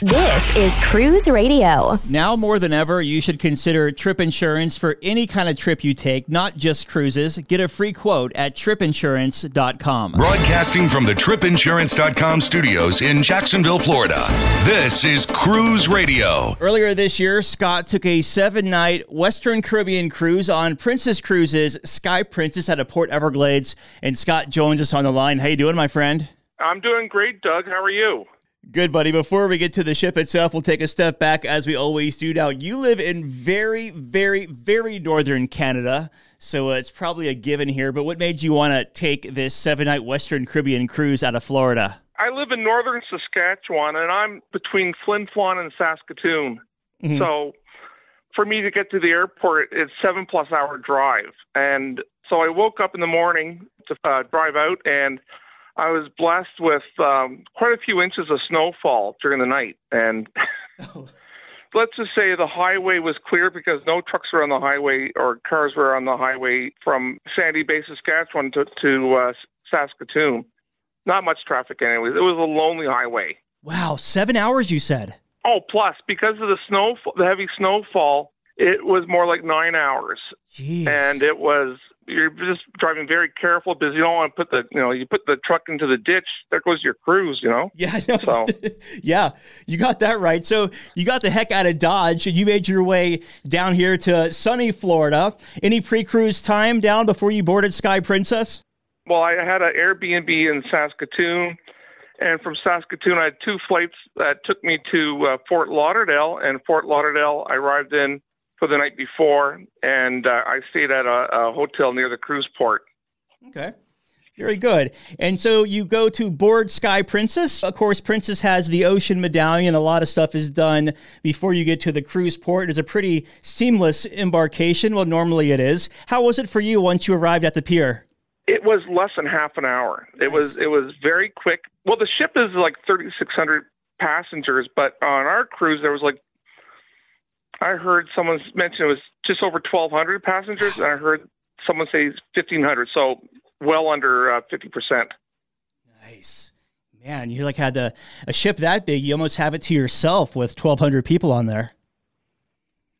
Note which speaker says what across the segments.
Speaker 1: This is Cruise Radio.
Speaker 2: Now more than ever, you should consider trip insurance for any kind of trip you take, not just cruises. Get a free quote at tripinsurance.com.
Speaker 3: Broadcasting from the tripinsurance.com studios in Jacksonville, Florida. This is Cruise Radio.
Speaker 2: Earlier this year, Scott took a seven night Western Caribbean cruise on Princess Cruises Sky Princess out of Port Everglades. And Scott joins us on the line. How you doing, my friend?
Speaker 4: I'm doing great, Doug. How are you?
Speaker 2: Good, buddy. Before we get to the ship itself, we'll take a step back as we always do. Now, you live in very, very, very northern Canada, so uh, it's probably a given here. But what made you want to take this seven night Western Caribbean cruise out of Florida?
Speaker 4: I live in northern Saskatchewan, and I'm between Flin Flon and Saskatoon. Mm-hmm. So for me to get to the airport, it's seven plus hour drive. And so I woke up in the morning to uh, drive out and I was blessed with um, quite a few inches of snowfall during the night, and oh. let's just say the highway was clear because no trucks were on the highway or cars were on the highway from Sandy Bay, Saskatchewan to, to uh, Saskatoon. Not much traffic, anyways. It was a lonely highway.
Speaker 2: Wow, seven hours, you said.
Speaker 4: Oh, plus because of the snow, the heavy snowfall, it was more like nine hours,
Speaker 2: Jeez.
Speaker 4: and it was you're just driving very careful because you don't want to put the you know you put the truck into the ditch there goes your cruise you know?
Speaker 2: Yeah no, so. yeah you got that right. So you got the heck out of dodge and you made your way down here to sunny florida. Any pre-cruise time down before you boarded sky princess?
Speaker 4: Well i had an airbnb in saskatoon and from saskatoon i had two flights that took me to uh, fort lauderdale and fort lauderdale i arrived in for the night before, and uh, I stayed at a, a hotel near the cruise port.
Speaker 2: Okay. Very good. And so you go to board Sky Princess. Of course, Princess has the ocean medallion. A lot of stuff is done before you get to the cruise port. It's a pretty seamless embarkation. Well, normally it is. How was it for you once you arrived at the pier?
Speaker 4: It was less than half an hour. It was it was very quick. Well, the ship is like 3600 passengers, but on our cruise there was like I heard someone mention it was just over 1,200 passengers, and I heard someone say 1,500, so well under uh, 50%.
Speaker 2: Nice. Man, you like had a, a ship that big, you almost have it to yourself with 1,200 people on there.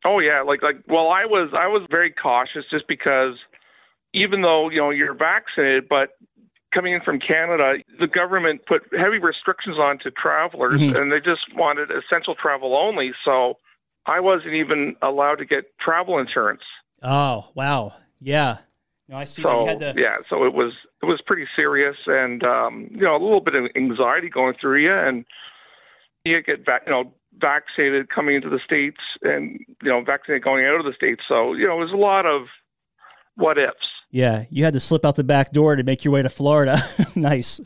Speaker 4: Oh yeah, like like well, I was I was very cautious just because even though you know you're vaccinated, but coming in from Canada, the government put heavy restrictions on to travelers, mm-hmm. and they just wanted essential travel only. So I wasn't even allowed to get travel insurance.
Speaker 2: Oh wow, yeah. No, I see.
Speaker 4: So
Speaker 2: to...
Speaker 4: yeah, so it was it was pretty serious, and um, you know a little bit of anxiety going through you, and you get back, you know vaccinated coming into the states, and you know vaccinated going out of the states. So you know it was a lot of what ifs.
Speaker 2: Yeah, you had to slip out the back door to make your way to Florida. nice.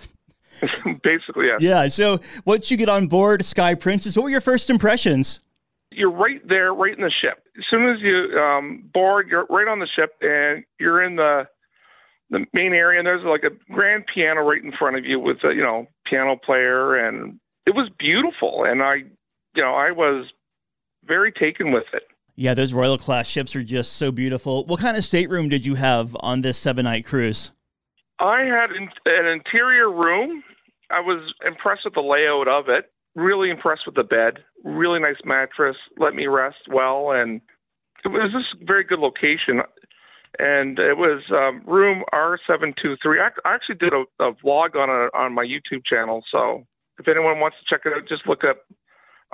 Speaker 4: Basically, yeah.
Speaker 2: Yeah. So once you get on board Sky Princess, what were your first impressions?
Speaker 4: You're right there, right in the ship. As soon as you um, board, you're right on the ship, and you're in the the main area. And there's like a grand piano right in front of you with a you know piano player, and it was beautiful. And I, you know, I was very taken with it.
Speaker 2: Yeah, those Royal class ships are just so beautiful. What kind of stateroom did you have on this seven night cruise?
Speaker 4: I had an interior room. I was impressed with the layout of it really impressed with the bed. Really nice mattress. Let me rest well, and it was just very good location. And it was um, room R723. I, I actually did a, a vlog on a, on my YouTube channel. So if anyone wants to check it out, just look up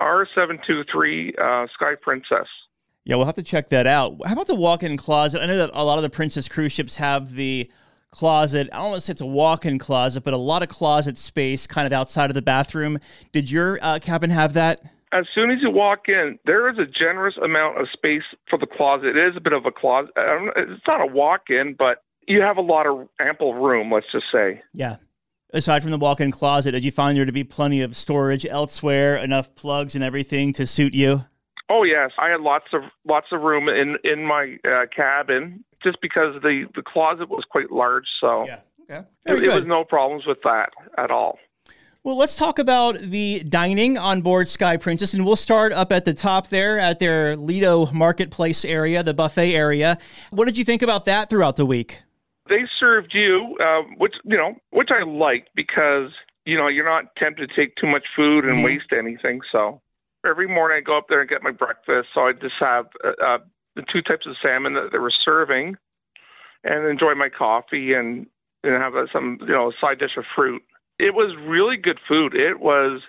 Speaker 4: R723 uh, Sky Princess.
Speaker 2: Yeah, we'll have to check that out. How about the walk-in closet? I know that a lot of the Princess cruise ships have the closet. I don't want to say it's a walk-in closet, but a lot of closet space kind of outside of the bathroom. Did your uh, cabin have that?
Speaker 4: As soon as you walk in, there is a generous amount of space for the closet. It is a bit of a closet. it's not a walk-in, but you have a lot of ample room. Let's just say.
Speaker 2: Yeah. Aside from the walk-in closet, did you find there to be plenty of storage elsewhere, enough plugs and everything to suit you?
Speaker 4: Oh yes, I had lots of lots of room in in my uh, cabin just because the the closet was quite large. So
Speaker 2: yeah, okay,
Speaker 4: it, it was no problems with that at all.
Speaker 2: Well, let's talk about the dining on board Sky Princess, and we'll start up at the top there at their Lido Marketplace area, the buffet area. What did you think about that throughout the week?
Speaker 4: They served you, uh, which you know, which I liked because you know you're not tempted to take too much food and mm-hmm. waste anything. So every morning I go up there and get my breakfast. So I just have uh, uh, the two types of salmon that they were serving, and enjoy my coffee and and have some you know side dish of fruit. It was really good food. It was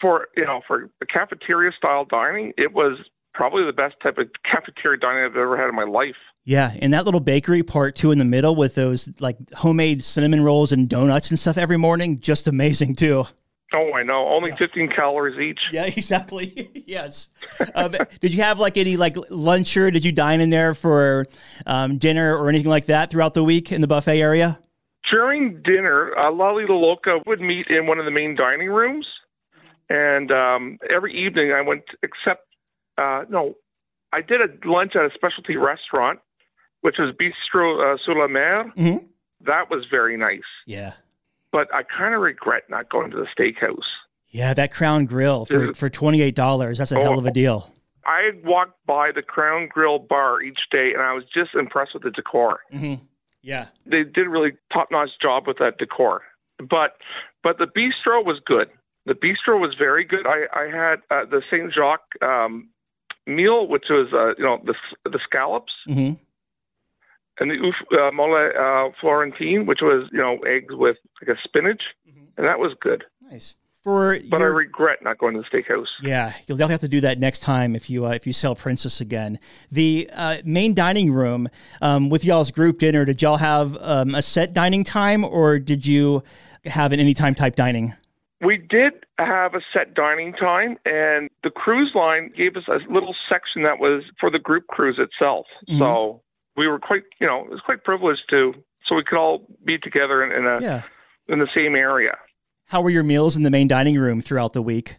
Speaker 4: for you know for a cafeteria style dining. It was probably the best type of cafeteria dining I've ever had in my life.
Speaker 2: Yeah, and that little bakery part too in the middle with those like homemade cinnamon rolls and donuts and stuff every morning, just amazing too.
Speaker 4: Oh, I know. Only yeah. 15 calories each.
Speaker 2: Yeah, exactly. yes. Um, did you have like any like lunch or did you dine in there for um, dinner or anything like that throughout the week in the buffet area?
Speaker 4: During dinner, uh, Lali Loca would meet in one of the main dining rooms. And um, every evening I went, except, uh, no, I did a lunch at a specialty restaurant, which was Bistro uh, sur la Mer. Mm-hmm. That was very nice.
Speaker 2: Yeah
Speaker 4: but I kind of regret not going to the steakhouse.
Speaker 2: Yeah, that Crown Grill for, for $28. That's a oh, hell of a deal.
Speaker 4: I walked by the Crown Grill bar each day and I was just impressed with the decor.
Speaker 2: Mm-hmm. Yeah.
Speaker 4: They did a really top notch job with that decor. But but the bistro was good. The bistro was very good. I, I had uh, the St. Jacques um, meal, which was, uh, you know, the, the scallops. Mm-hmm and the uh, mole uh, Florentine, which was you know eggs with like a spinach, mm-hmm. and that was good.
Speaker 2: Nice. For
Speaker 4: but your, I regret not going to the steakhouse.
Speaker 2: Yeah, you'll definitely have to do that next time if you uh, if you sell Princess again. The uh, main dining room um, with y'all's group dinner. Did y'all have um, a set dining time, or did you have an anytime type dining?
Speaker 4: We did have a set dining time, and the cruise line gave us a little section that was for the group cruise itself. Mm-hmm. So we were quite, you know, it was quite privileged to, so we could all be together in, in a yeah. in the same area.
Speaker 2: How were your meals in the main dining room throughout the week?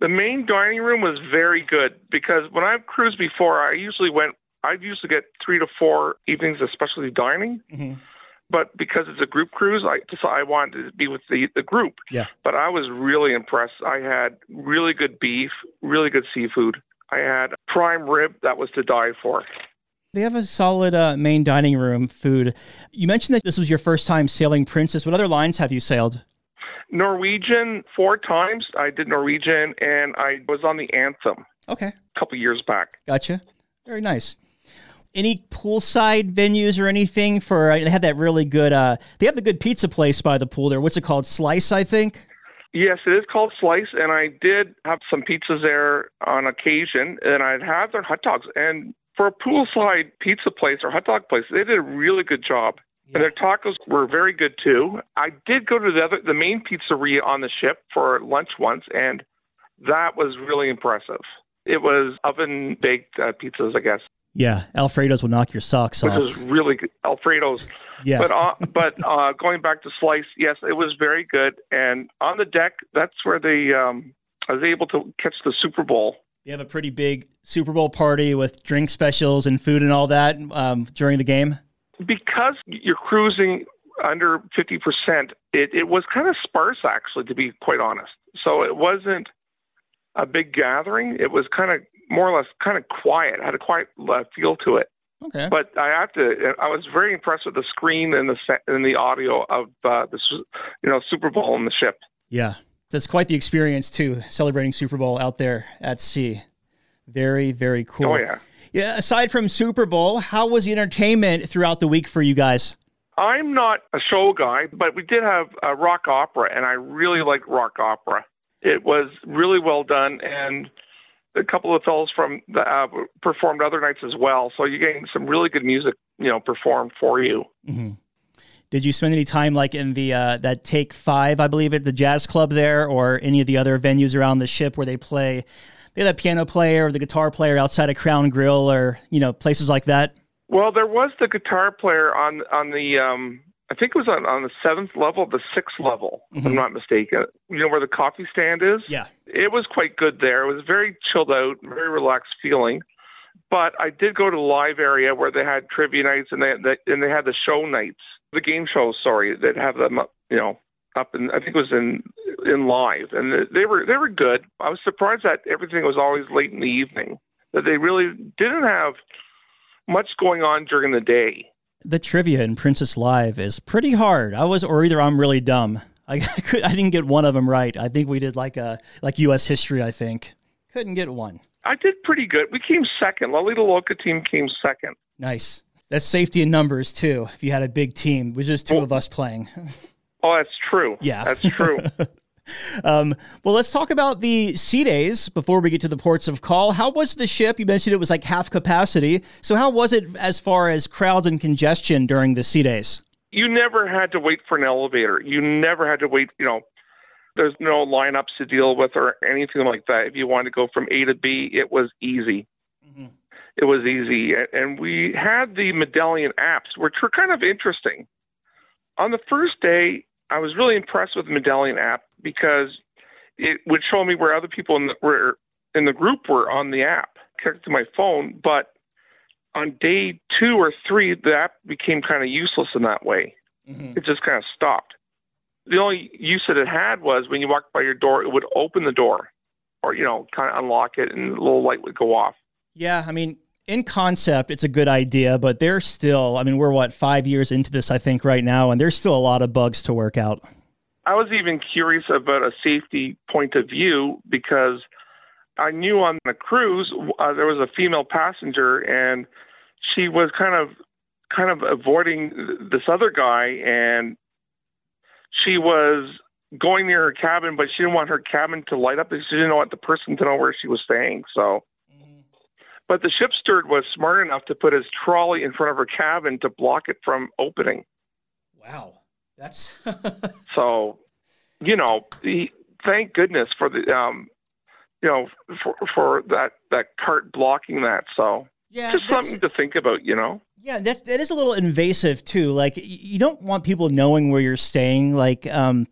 Speaker 4: The main dining room was very good because when I've cruised before, I usually went. I usually get three to four evenings of specialty dining. Mm-hmm. But because it's a group cruise, I decided I wanted to be with the, the group.
Speaker 2: Yeah.
Speaker 4: But I was really impressed. I had really good beef, really good seafood. I had prime rib that was to die for.
Speaker 2: They have a solid uh, main dining room food. You mentioned that this was your first time sailing Princess. What other lines have you sailed?
Speaker 4: Norwegian four times. I did Norwegian and I was on the Anthem.
Speaker 2: Okay.
Speaker 4: A couple years back.
Speaker 2: Gotcha. Very nice. Any poolside venues or anything for? Uh, they have that really good. Uh, they have the good pizza place by the pool there. What's it called? Slice, I think.
Speaker 4: Yes, it is called Slice, and I did have some pizzas there on occasion, and I'd have their hot dogs. And for a poolside pizza place or hot dog place, they did a really good job. Yeah. And their tacos were very good too. I did go to the other, the main pizzeria on the ship for lunch once, and that was really impressive. It was oven baked uh, pizzas, I guess.
Speaker 2: Yeah, Alfredo's will knock your socks
Speaker 4: which
Speaker 2: off.
Speaker 4: Which was really good. Alfredo's.
Speaker 2: Yeah.
Speaker 4: But uh, but uh, going back to Slice, yes, it was very good. And on the deck, that's where the um, I was able to catch the Super Bowl
Speaker 2: you have a pretty big Super Bowl party with drink specials and food and all that um, during the game?
Speaker 4: Because you're cruising under 50%, it, it was kind of sparse, actually, to be quite honest. So it wasn't a big gathering. It was kind of more or less kind of quiet, it had a quiet uh, feel to it.
Speaker 2: Okay.
Speaker 4: But I have to. I was very impressed with the screen and the and the audio of uh, this, you know, Super Bowl on the ship.
Speaker 2: Yeah, that's quite the experience too, celebrating Super Bowl out there at sea. Very, very cool.
Speaker 4: Oh yeah.
Speaker 2: Yeah. Aside from Super Bowl, how was the entertainment throughout the week for you guys?
Speaker 4: I'm not a show guy, but we did have a rock opera, and I really liked rock opera. It was really well done, and a couple of fellows from the, uh, performed other nights as well. So you're getting some really good music, you know, performed for you.
Speaker 2: Mm-hmm. Did you spend any time like in the uh, that Take Five, I believe, at the jazz club there, or any of the other venues around the ship where they play? They have a piano player or the guitar player outside of Crown Grill, or you know places like that.
Speaker 4: Well, there was the guitar player on on the um, I think it was on, on the seventh level, the sixth level, mm-hmm. if I'm not mistaken. You know where the coffee stand is?
Speaker 2: Yeah.
Speaker 4: It was quite good there. It was very chilled out, very relaxed feeling. But I did go to the live area where they had trivia nights and they, they and they had the show nights the game shows, sorry, that have them, you know, up in I think it was in in live, and they were they were good. I was surprised that everything was always late in the evening. That they really didn't have much going on during the day.
Speaker 2: The trivia in Princess Live is pretty hard. I was, or either I'm really dumb. I, I, could, I didn't get one of them right. I think we did like a like U.S. history. I think Couldn't get one.
Speaker 4: I did pretty good. We came second. Lolita Loca team came second.
Speaker 2: Nice. That's safety in numbers too. If you had a big team, it was just two
Speaker 4: Well-
Speaker 2: of us playing.
Speaker 4: Oh, that's true.
Speaker 2: Yeah.
Speaker 4: That's true.
Speaker 2: Um, well, let's talk about the sea days before we get to the ports of call. How was the ship? You mentioned it was like half capacity. So how was it as far as crowds and congestion during the sea days?
Speaker 4: you never had to wait for an elevator. You never had to wait, you know, there's no lineups to deal with or anything like that. If you wanted to go from A to B, it was easy. It was easy. And we had the medallion apps, which were kind of interesting. On the first day, I was really impressed with the medallion app because it would show me where other people in the, were in the group were on the app connected to my phone. But on day two or three, the app became kind of useless in that way. Mm-hmm. It just kind of stopped. The only use that it had was when you walked by your door, it would open the door or, you know, kind of unlock it and a little light would go off.
Speaker 2: Yeah, I mean, in concept, it's a good idea, but there's still, I mean, we're what, five years into this, I think, right now, and there's still a lot of bugs to work out.
Speaker 4: I was even curious about a safety point of view because I knew on the cruise uh, there was a female passenger and she was kind of kind of avoiding this other guy and she was going near her cabin but she didn't want her cabin to light up because she didn't want the person to know where she was staying so but the ship steward was smart enough to put his trolley in front of her cabin to block it from opening
Speaker 2: Wow. That's,
Speaker 4: so, you know, the, thank goodness for the, um, you know, for for that that cart blocking that. So,
Speaker 2: yeah,
Speaker 4: just something to think about, you know.
Speaker 2: yeah, that, that is a little invasive too. Like, you don't want people knowing where you're staying. Like, um,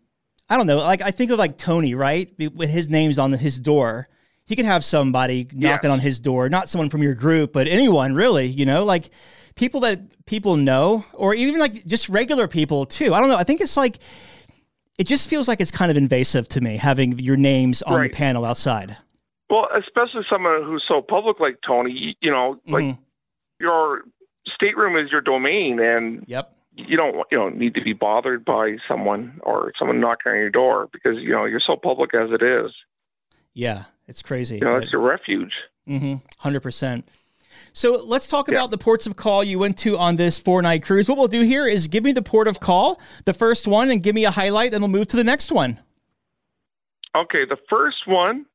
Speaker 2: I don't know. Like, I think of like Tony, right? When his name's on his door, he could have somebody knocking on his door, not someone from your group, but anyone really, you know, like people that people know, or even like just regular people too. I don't know. I think it's like, it just feels like it's kind of invasive to me having your names on
Speaker 4: Right.
Speaker 2: the panel outside.
Speaker 4: Well, especially someone who's so public like Tony, you, know, like
Speaker 2: Mhm.
Speaker 4: your stateroom is your domain, and
Speaker 2: Yep.
Speaker 4: you don't you don't need to be bothered by someone or someone knocking on your door because you know you're so public as it is.
Speaker 2: Yeah. It's crazy.
Speaker 4: You know, it's a refuge.
Speaker 2: Mm-hmm. Hundred percent. So let's talk about the ports of call you went to on this four night cruise. What we'll do here is give me the port of call, the first one, and give me a highlight, and we'll move to the next one.
Speaker 4: Okay, the first one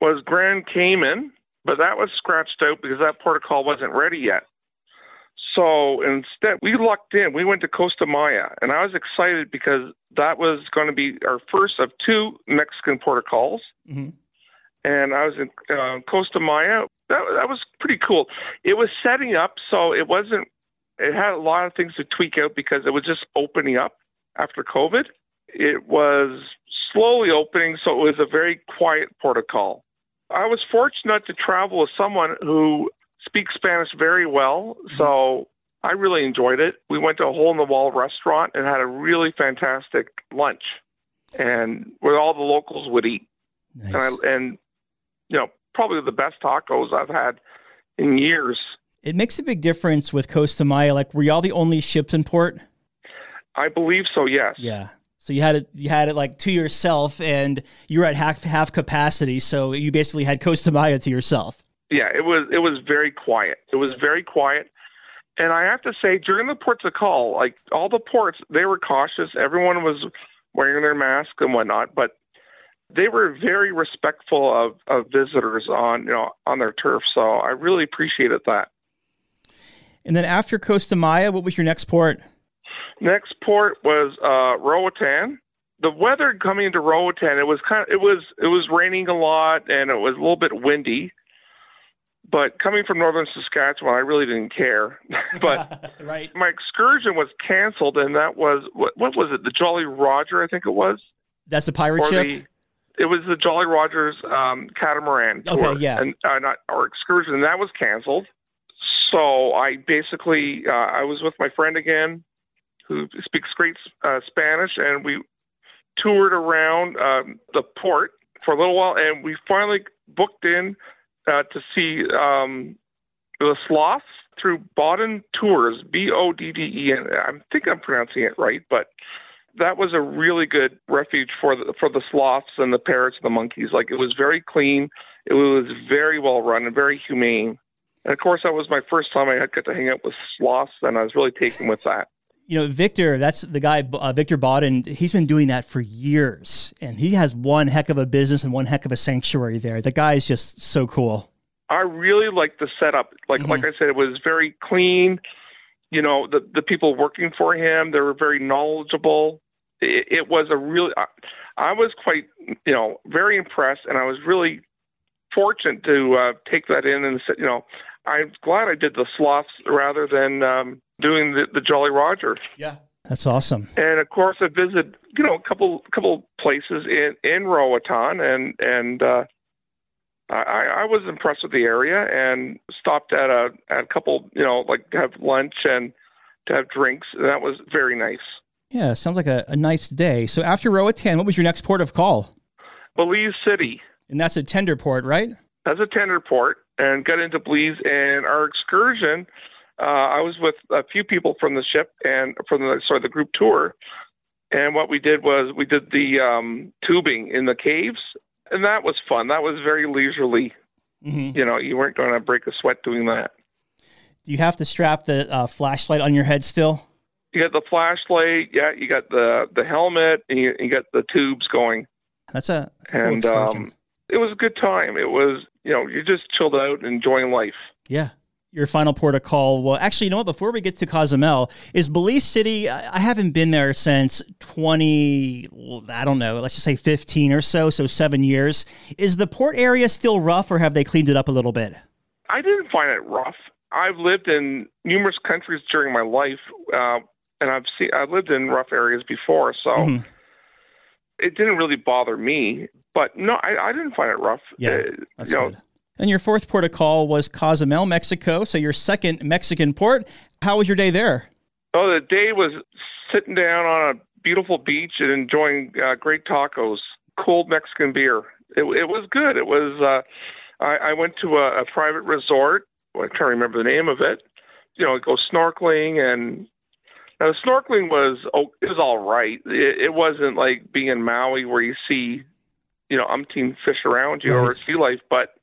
Speaker 4: was Grand Cayman, but that was scratched out because that port of call wasn't ready yet. So instead, we lucked in. We went to Costa Maya, and I was excited because that was going to be our first of two Mexican protocols.
Speaker 2: Mhm.
Speaker 4: And I was in uh, Costa Maya. That, that was pretty cool. It was setting up, so it wasn't. It had a lot of things to tweak out because it was just opening up after COVID. It was slowly opening, so it was a very quiet port of call. I was fortunate to travel with someone who speaks Spanish very well, so I really enjoyed it. We went to a hole in the wall restaurant and had a really fantastic lunch, and where all the locals would eat,
Speaker 2: Nice.
Speaker 4: and I, and you know probably the best tacos I've had in years.
Speaker 2: it makes a big difference with Costa Maya. Like, were y'all the only ships in port?
Speaker 4: I believe so. Yes.
Speaker 2: Yeah. So you had it, you had it like to yourself, and you were at half half capacity. So you basically had Costa Maya to yourself.
Speaker 4: yeah, it was it was very quiet. It was very quiet. And I have to say, during the ports of call, like all the ports, they were cautious. Everyone was wearing their mask and whatnot, but they were very respectful of, of visitors on you know on their turf. So I really appreciated that.
Speaker 2: And then after Costa Maya, what was your next port?
Speaker 4: Next port was uh, Roatan. The weather coming into Roatan, it was kind of it was it was raining a lot and it was a little bit windy. But coming from northern Saskatchewan, I really didn't care. but
Speaker 2: right.
Speaker 4: my excursion was canceled, and that was what, what was it? The Jolly Roger, I think it was,
Speaker 2: That's the pirate
Speaker 4: or
Speaker 2: ship.
Speaker 4: the it was the Jolly Rogers um, catamaran
Speaker 2: Okay,
Speaker 4: tour,
Speaker 2: yeah.
Speaker 4: and uh, not our excursion, and that was canceled. So I basically uh, I was with my friend again, who speaks great uh, Spanish, and we toured around um, the port for a little while, and we finally booked in uh, to see um, the sloths through Bodden Tours, B O D D E N. I think I'm pronouncing it right, but that was a really good refuge for the for the sloths and the parrots and the monkeys. Like it was very clean. It was very well run and very humane. And of course, that was my first time I got to hang out with sloths, and I was really taken with that.
Speaker 2: You know, Victor, that's the guy, uh, Victor Bodden. He's been doing that for years, and he has one heck of a business and one heck of a sanctuary there. The guy is just so cool.
Speaker 4: I really like the setup. Like mm-hmm. like I said, it was very clean. You know, the the people working for him, they were very knowledgeable. It, it was a really, I, I was quite, you know, very impressed, and I was really fortunate to uh, take that in and you know, I'm glad I did the sloths rather than um, doing the, the Jolly Roger.
Speaker 2: Yeah, that's awesome.
Speaker 4: And of course, I visited you know a couple couple places in in Roatan, and and uh, I, I was impressed with the area and stopped at a at a couple you know like to have lunch and to have drinks, and that was very nice.
Speaker 2: Yeah, sounds like a, a nice day. So after Roatan, what was your next port of call?
Speaker 4: Belize City.
Speaker 2: And that's a tender port, right?
Speaker 4: That's a tender port and got into Belize. And our excursion, uh, I was with a few people from the ship and from the sorry the group tour. And what we did was we did the um, tubing in the caves, and that was fun. That was very leisurely. Mm-hmm. You know, you weren't going to break a sweat doing that.
Speaker 2: Do you have to strap the uh, flashlight on your head still?
Speaker 4: You got the flashlight, yeah. You got the the helmet, and you, you got the tubes going.
Speaker 2: That's a,
Speaker 4: that's a and um, it was a good time. It was, you know, you just chilled out and enjoying life.
Speaker 2: Yeah. Your final port of call. Well, actually, you know what? Before we get to Cozumel, is Belize City. I haven't been there since 20, I don't know, let's just say 15 or so, so seven years. Is the port area still rough or have they cleaned it up a little bit?
Speaker 4: I didn't find it rough. I've lived in numerous countries during my life, uh, and I've seen I've lived in rough areas before, so mm-hmm. it didn't really bother me. But no, I, I didn't find it rough.
Speaker 2: Yeah, uh, that's you know, good. And your fourth port of call was Cozumel, Mexico. So your second Mexican port. How was your day there?
Speaker 4: Oh, the day was sitting down on a beautiful beach and enjoying uh, great tacos, cold Mexican beer. It, it was good. It was. Uh, I, I went to a, a private resort. I can't remember the name of it. You know, go snorkeling and now snorkeling was oh, it was all right. It, it wasn't like being in Maui where you see you know umpteen fish around you right. or sea life, but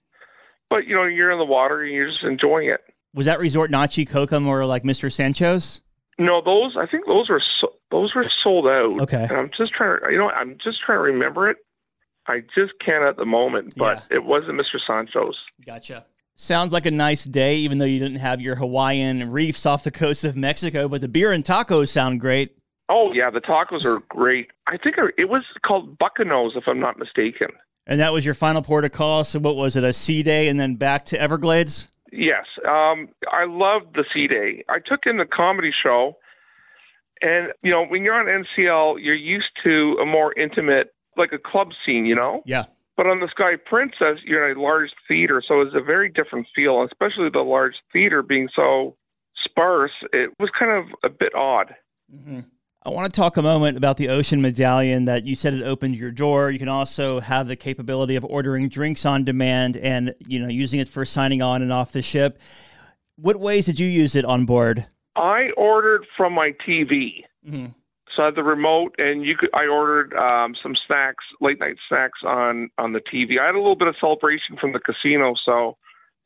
Speaker 4: but you know you're in the water and you're just enjoying it.
Speaker 2: Was that resort Nachi Cocom or like Mr. Sancho's?
Speaker 4: No, those I think those were so, those were sold out.
Speaker 2: Okay,
Speaker 4: and I'm just trying to you know I'm just trying to remember it. I just can't at the moment, but yeah. it wasn't Mr. Sancho's.
Speaker 2: Gotcha. Sounds like a nice day, even though you didn't have your Hawaiian reefs off the coast of Mexico. But the beer and tacos sound great.
Speaker 4: Oh yeah, the tacos are great. I think it was called Buccanos, if I'm not mistaken.
Speaker 2: And that was your final port of call. So what was it? A sea day, and then back to Everglades.
Speaker 4: Yes, um, I loved the sea day. I took in the comedy show, and you know when you're on NCL, you're used to a more intimate, like a club scene, you know.
Speaker 2: Yeah.
Speaker 4: But on the Sky Princess, you're in a large theater, so it's a very different feel, especially the large theater being so sparse. It was kind of a bit odd.
Speaker 2: Mm-hmm. I want to talk a moment about the Ocean Medallion that you said it opened your door. You can also have the capability of ordering drinks on demand and, you know, using it for signing on and off the ship. What ways did you use it on board?
Speaker 4: I ordered from my TV. Mm-hmm. So I had the remote, and you could. I ordered um, some snacks, late night snacks on on the TV. I had a little bit of celebration from the casino, so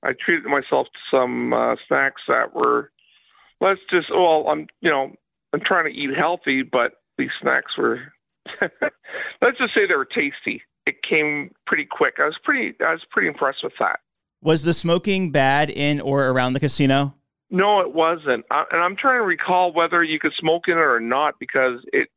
Speaker 4: I treated myself to some uh, snacks that were. Let's just. Well, I'm. You know, I'm trying to eat healthy, but these snacks were, let's just say they were tasty. It came pretty quick. I was pretty, I was pretty impressed with that.
Speaker 2: Was the smoking bad in or around the casino?
Speaker 4: No, it wasn't. I, and I'm trying to recall whether you could smoke in it or not because it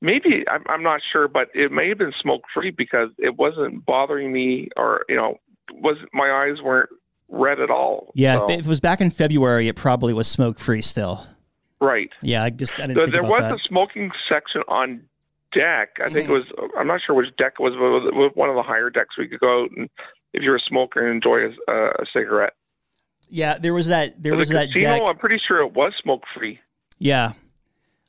Speaker 4: maybe I'm, I'm not sure, but it may have been smoke free because it wasn't bothering me or you know was my eyes weren't red at all.
Speaker 2: Yeah, so. if it was back in February, it probably was smoke free still.
Speaker 4: Right.
Speaker 2: Yeah, I just I didn't.
Speaker 4: there was
Speaker 2: that.
Speaker 4: a smoking section on deck. I mm. think it was. I'm not sure which deck it was, but it was one of the higher decks we could go out and if you're a smoker and enjoy a, a cigarette.
Speaker 2: Yeah, there was that. There
Speaker 4: the
Speaker 2: was
Speaker 4: casino,
Speaker 2: that deck.
Speaker 4: I'm pretty sure it was smoke free.
Speaker 2: Yeah,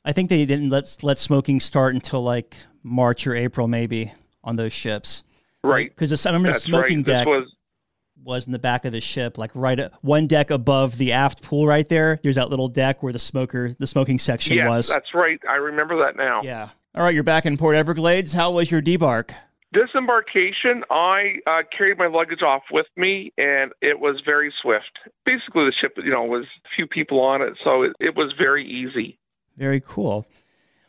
Speaker 2: I think they didn't let let smoking start until like March or April, maybe on those ships.
Speaker 4: Right.
Speaker 2: Because I remember the smoking
Speaker 4: right.
Speaker 2: deck.
Speaker 4: Was
Speaker 2: was in the back of the ship, like right at one deck above the aft pool, right there. There's that little deck where the smoker, the smoking section
Speaker 4: yes,
Speaker 2: was.
Speaker 4: that's right. I remember that now.
Speaker 2: Yeah. All right, you're back in Port Everglades. How was your debark?
Speaker 4: Disembarkation, I uh, carried my luggage off with me, and it was very swift. Basically, the ship, you know, was a few people on it, so it, it was very easy.
Speaker 2: Very cool.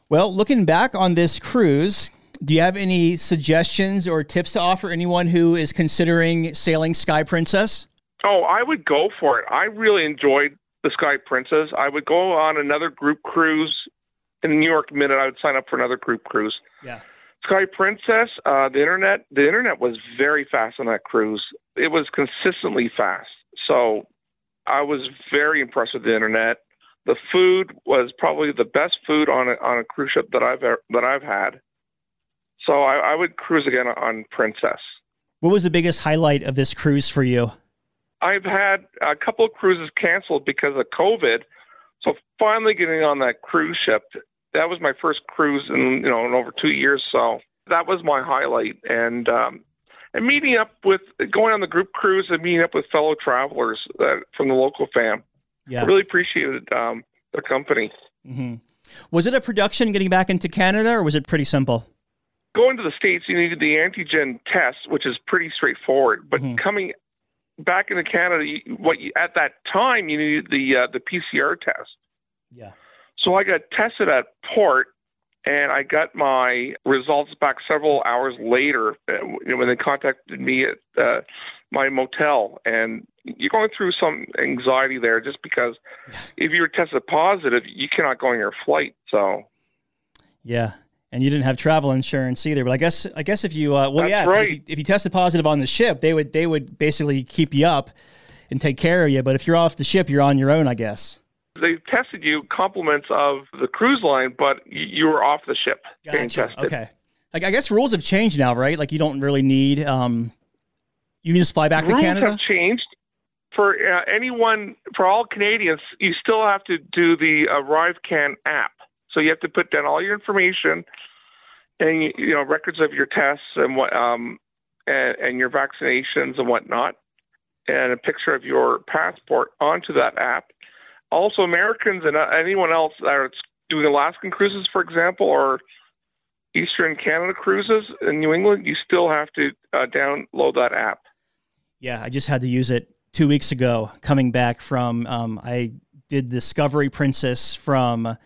Speaker 2: Well, looking back on this cruise, do you have any suggestions or tips to offer anyone who is considering sailing Sky Princess?
Speaker 4: Oh, I would go for it. I really enjoyed the Sky Princess. I would go on another group cruise in New York Minute. I would sign up for another group cruise.
Speaker 2: Yeah.
Speaker 4: Sky Princess, uh, the internet, the internet was very fast on that cruise. It was consistently fast. So I was very impressed with the internet. The food was probably the best food on a, on a cruise ship that I've ever, that I've had. So I, I would cruise again on Princess.
Speaker 2: What was the biggest highlight of this cruise for you?
Speaker 4: I've had a couple of cruises canceled because of COVID. So finally getting on that cruise ship, that was my first cruise in you know in over two years. So that was my highlight, and um, and meeting up with going on the group cruise and meeting up with fellow travelers uh, from the local fam.
Speaker 2: Yeah,
Speaker 4: I really appreciated um, their company.
Speaker 2: Mm-hmm. Was it a production getting back into Canada, or was it pretty simple?
Speaker 4: Going to the states, you needed the antigen test, which is pretty straightforward. But mm-hmm. coming back into Canada, you, what you, at that time you needed the uh, the PCR test.
Speaker 2: Yeah.
Speaker 4: So I got tested at port, and I got my results back several hours later uh, when they contacted me at uh, my motel. And you're going through some anxiety there just because if you're tested positive, you cannot go on your flight. So.
Speaker 2: Yeah, and you didn't have travel insurance either. But I guess I guess if you uh, well
Speaker 4: That's
Speaker 2: yeah
Speaker 4: right.
Speaker 2: if, you, if you tested positive on the ship, they would they would basically keep you up and take care of you. But if you're off the ship, you're on your own, I guess.
Speaker 4: They tested you compliments of the cruise line, but you were off the ship
Speaker 2: gotcha. Okay. Like I guess rules have changed now, right? Like you don't really need um, you can just fly back
Speaker 4: rules
Speaker 2: to Canada.
Speaker 4: have changed for uh, anyone for all Canadians. You still have to do the ArriveCan app, so you have to put down all your information and you know records of your tests and what um, and, and your vaccinations and whatnot, and a picture of your passport onto that app also Americans and uh, anyone else that are doing Alaskan cruises, for example, or Eastern Canada cruises in New England, you still have to uh, download that app.
Speaker 2: Yeah, I just had to use it two weeks ago coming back from, um, I did Discovery Princess from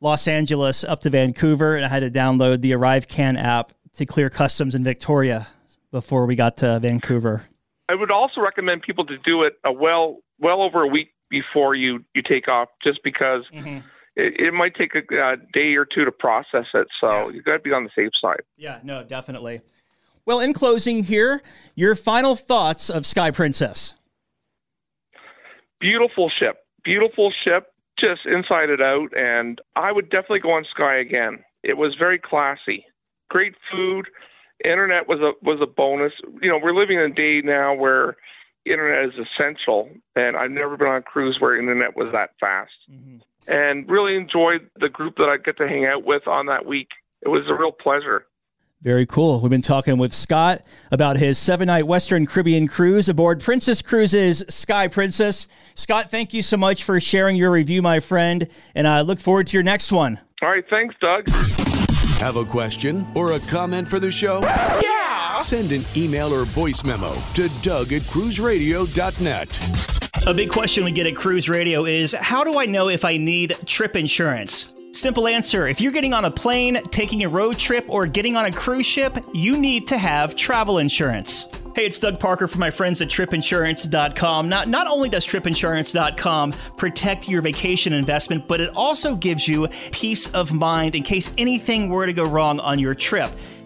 Speaker 2: Los Angeles up to Vancouver, and I had to download the ArriveCan app to clear customs in Victoria before we got to Vancouver.
Speaker 4: I would also recommend people to do it a well well over a week before you you take off, just because mm-hmm. it, it, might take a, a, day or two to process it. So you got to be on the safe side.
Speaker 2: Yeah, no, definitely. Well, in closing, here your final thoughts of Sky Princess.
Speaker 4: Beautiful ship, beautiful ship, just inside it out, and I would definitely go on Sky again. It was very classy, great food. Internet was a was a bonus. You know, we're living in a day now where internet is essential, and I've never been on a cruise where internet was that fast. Mm-hmm. And really enjoyed the group that I get to hang out with on that week. It was a real pleasure.
Speaker 2: Very cool. We've been talking with Scott about his seven night Western Caribbean cruise aboard Princess Cruises Sky Princess. Scott, thank you so much for sharing your review, my friend, and I look forward to your next one.
Speaker 4: All right. Thanks, Doug.
Speaker 5: Have a question or a comment for the show? Yeah! Send an email or voice memo to Doug at cruiseradio.net.
Speaker 2: A big question we get at Cruise Radio is how do I know if I need trip insurance? Simple answer if you're getting on a plane, taking a road trip, or getting on a cruise ship, you need to have travel insurance. Hey, it's Doug Parker from my friends at tripinsurance.com. Not, not only does tripinsurance.com protect your vacation investment, but it also gives you peace of mind in case anything were to go wrong on your trip.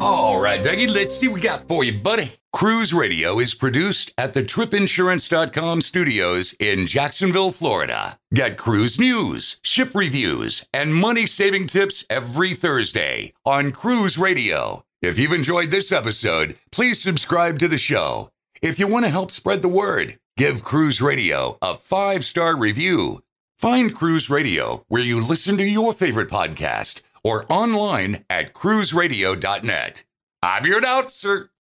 Speaker 3: All right, Dougie, let's see what we got for you, buddy. Cruise Radio is produced at the tripinsurance.com studios in Jacksonville, Florida. Get cruise news, ship reviews, and money saving tips every Thursday on Cruise Radio. If you've enjoyed this episode, please subscribe to the show. If you want to help spread the word, give Cruise Radio a five star review. Find Cruise Radio where you listen to your favorite podcast or online at cruiseradio.net. I'm your announcer,